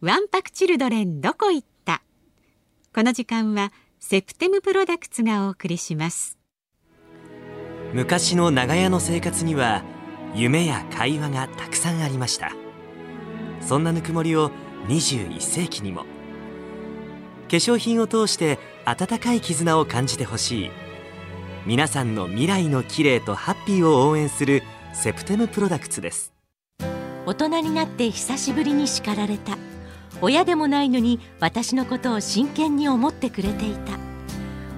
ワンパクチルドレンどこ行った。この時間はセプテムプロダクツがお送りします。昔の長屋の生活には夢や会話がたくさんありました。そんなぬくもりを21世紀にも。化粧品を通して温かい絆を感じてほしい。皆さんの未来の綺麗とハッピーを応援するセプテムプロダクツです。大人になって久しぶりに叱られた親でもないのに私のことを真剣に思ってくれていた。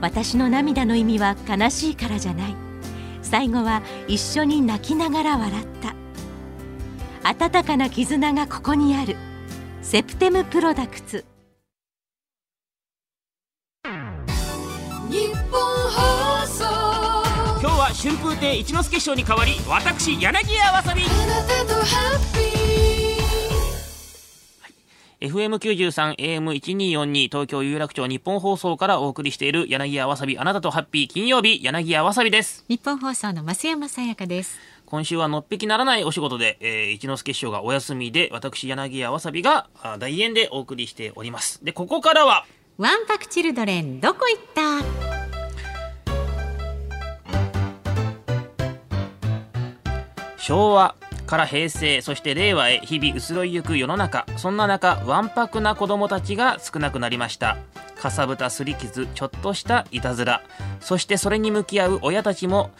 私の涙の意味は悲しいからじゃない。最後は一緒に泣きながら笑った。温かな絆がここにある。セプテムプロダクツ。日本放送。今日は春風亭一之輔師匠に代わり私柳家わさび。あなたとハッピー FM93 AM1242 東京有楽町日本放送からお送りしている柳家わさびあなたとハッピー金曜日柳家わさびです。日本放送の増山さやかです。今週はのっぴきならないお仕事で、えー、一之輔師匠がお休みで私柳家わさびがあ大演でお送りしております。でここからはワンパクチルドレンどこ行った？昭和から平成そして令和へ日々移ろいゆく世の中。そんな中わんぱくな子供たちが少なくなりました。かさぶたすり傷ちょっとしたいたずら。そしてそれに向き合う親たちも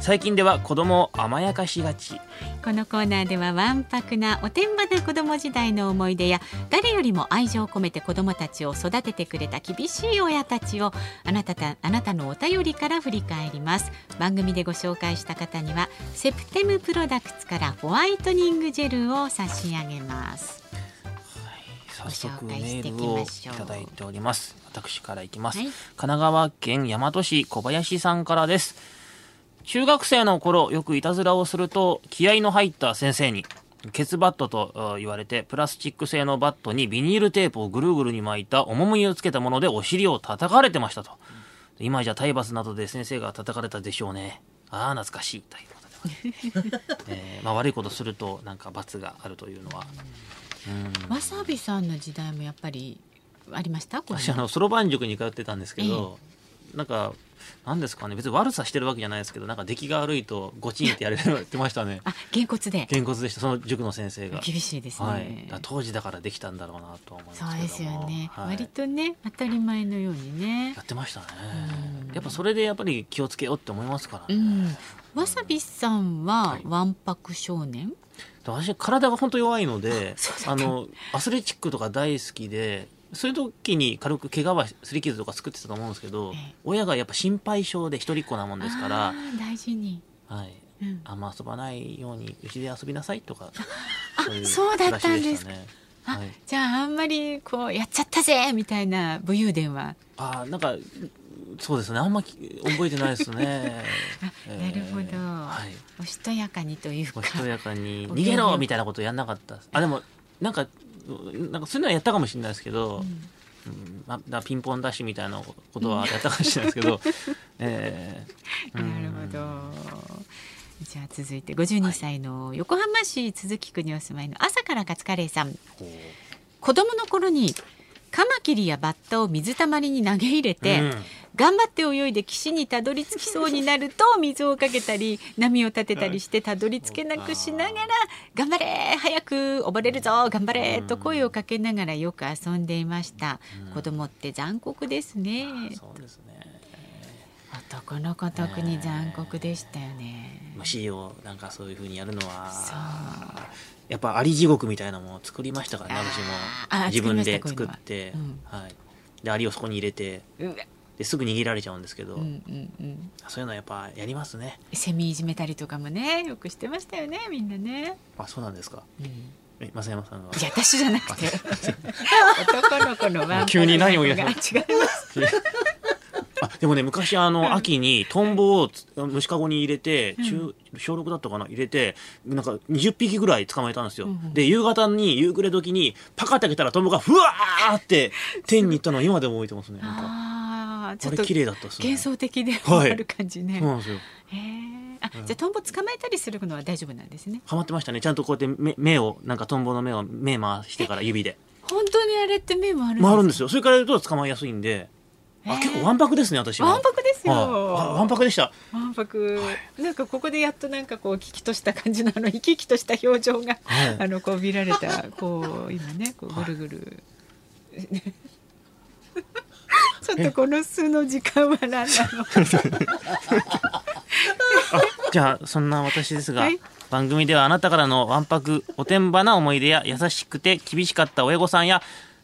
最近では子供を甘やかしがち。このコーナーではわんぱくなおてんばな子供時代の思い出や誰よりも愛情を込めて子供たちを育ててくれた厳しい親たちをあなたたあなたのお便りから振り返ります。番組でご紹介した方にはセプテムプロダクツからホワイトニングジェルを差し上げます。早速メールをいただいております。私からいきます、はい。神奈川県大和市小林さんからです。中学生の頃よくいたずらをすると気合の入った先生にケツバットとあ言われてプラスチック製のバットにビニールテープをぐるぐるに巻いた重みをつけたものでお尻を叩かれてましたと。今じゃ体罰などで先生が叩かれたでしょうね。ああ懐かしい。ということで、えーまあ、悪いことするとなんか罰があるというのはわさびさんの時代もやっぱりありました？私あのそろばん塾に通ってたんですけど、なんかなんですかね。別に悪さしてるわけじゃないですけどなんか出来が悪いとゴチンってやれてましたね。あげんこつで。げんこつでした。その塾の先生が。厳しいですね、はい、当時だからできたんだろうなと思いますけども。そうですよね、はい。割とね当たり前のようにね。やってましたね。うん。やっぱそれでやっぱり気をつけようって思いますからね、うん。わさびさんははい。わんぱく少年、私体が本当弱いのであのアスレチックとか大好きでそういう時に軽く怪我はすり傷とか作ってたと思うんですけど、ええ。親がやっぱ心配性で一人っ子なもんですから大事に、はい、うん。あんま遊ばないようにうちで遊びなさいとか あいそうだったんですね。あはい、じゃああんまりこうやっちゃったぜみたいな武勇伝は。あーなんかそうですね。あんまき覚えてないですね。あなるほど。はい。おしとやかにというか。おしとやかに。お逃げろみたいなことやんなかったあでもなんかなんかそういうのはやったかもしれないですけど、うんまあ、ピンポンダッシュみたいなことはやったかもしれないですけど、えーうんなるほど。じゃあ続いて52歳の横浜市都筑区にお住まいの朝からカツカレーさん。こ子供の頃にカマキリやバッタを水たまりに投げ入れうて、うん頑張って泳いで岸にたどり着きそうになると水をかけたり波を立てたりしてたどり着けなくしながら「頑張れ早く溺れるぞ頑張れ!」と声をかけながらよく遊んでいました。子供って残酷ですね。そうですね男の子特に残酷でしたよね。虫をなんかそういうふうにやるのはやっぱアリ地獄みたいなのも作りましたからね私も自分で作って、こういうのはい、でアリをそこに入れてですぐ逃げられちゃうんですけど、うんうんうん。そういうのはやっぱやりますね。セミいじめたりとかもねよくしてましたよねみんなね。あそうなんですか？うん。え増山さんがいや私じゃなくて。男の子のワン急に何を言うの？違います。あでもね昔あの秋にトンボをつ虫かごに入れて中小6だったかな？入れてなんか20匹ぐらい捕まえたんですよ、うんうん。で夕方に夕暮れ時にパカって開けたらトンボがふわーって天に行ったのを今でも覚えてますねなんかああちょっとあれ綺麗だったっすね。幻想的ではい。ある感じね。そうなんですよ。へえ。あじゃあトンボ捕まえたりするのは大丈夫なんですね。ハマってましたね。ちゃんとこうやって目目をなんかトンボの目を目回してから指で。本当にあれって目もあるんです回るんですよ。それから言うと捕まえやすいんで。あ結構わんぱくですね私は。わんぱくですよ、わんぱくでした。わんぱく、なんかここでやっとなんかこう危機とした感じのあの生き生きとした表情が、はい。あのこう見られたこう今ねこうぐるぐる、ちょっとこの数の時間は何なの？じゃあそんな私ですが、はい。番組ではあなたからのわんぱくおてんばな思い出や優しくて厳しかった親御さんや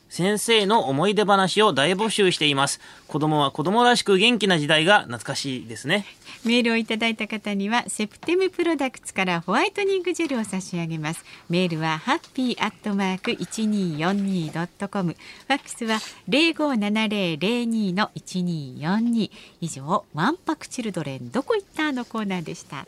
先生の思い出話を大募集しています。子供は子供らしく元気な時代が懐かしいですね。メールをいただいた方にはセプテムプロダクツからホワイトニングジェルを差し上げます。メールはハッピーアットマーク 1242.com ファックスは057002の1242以上ワンパクチルドレンどこ行った？のコーナーでした。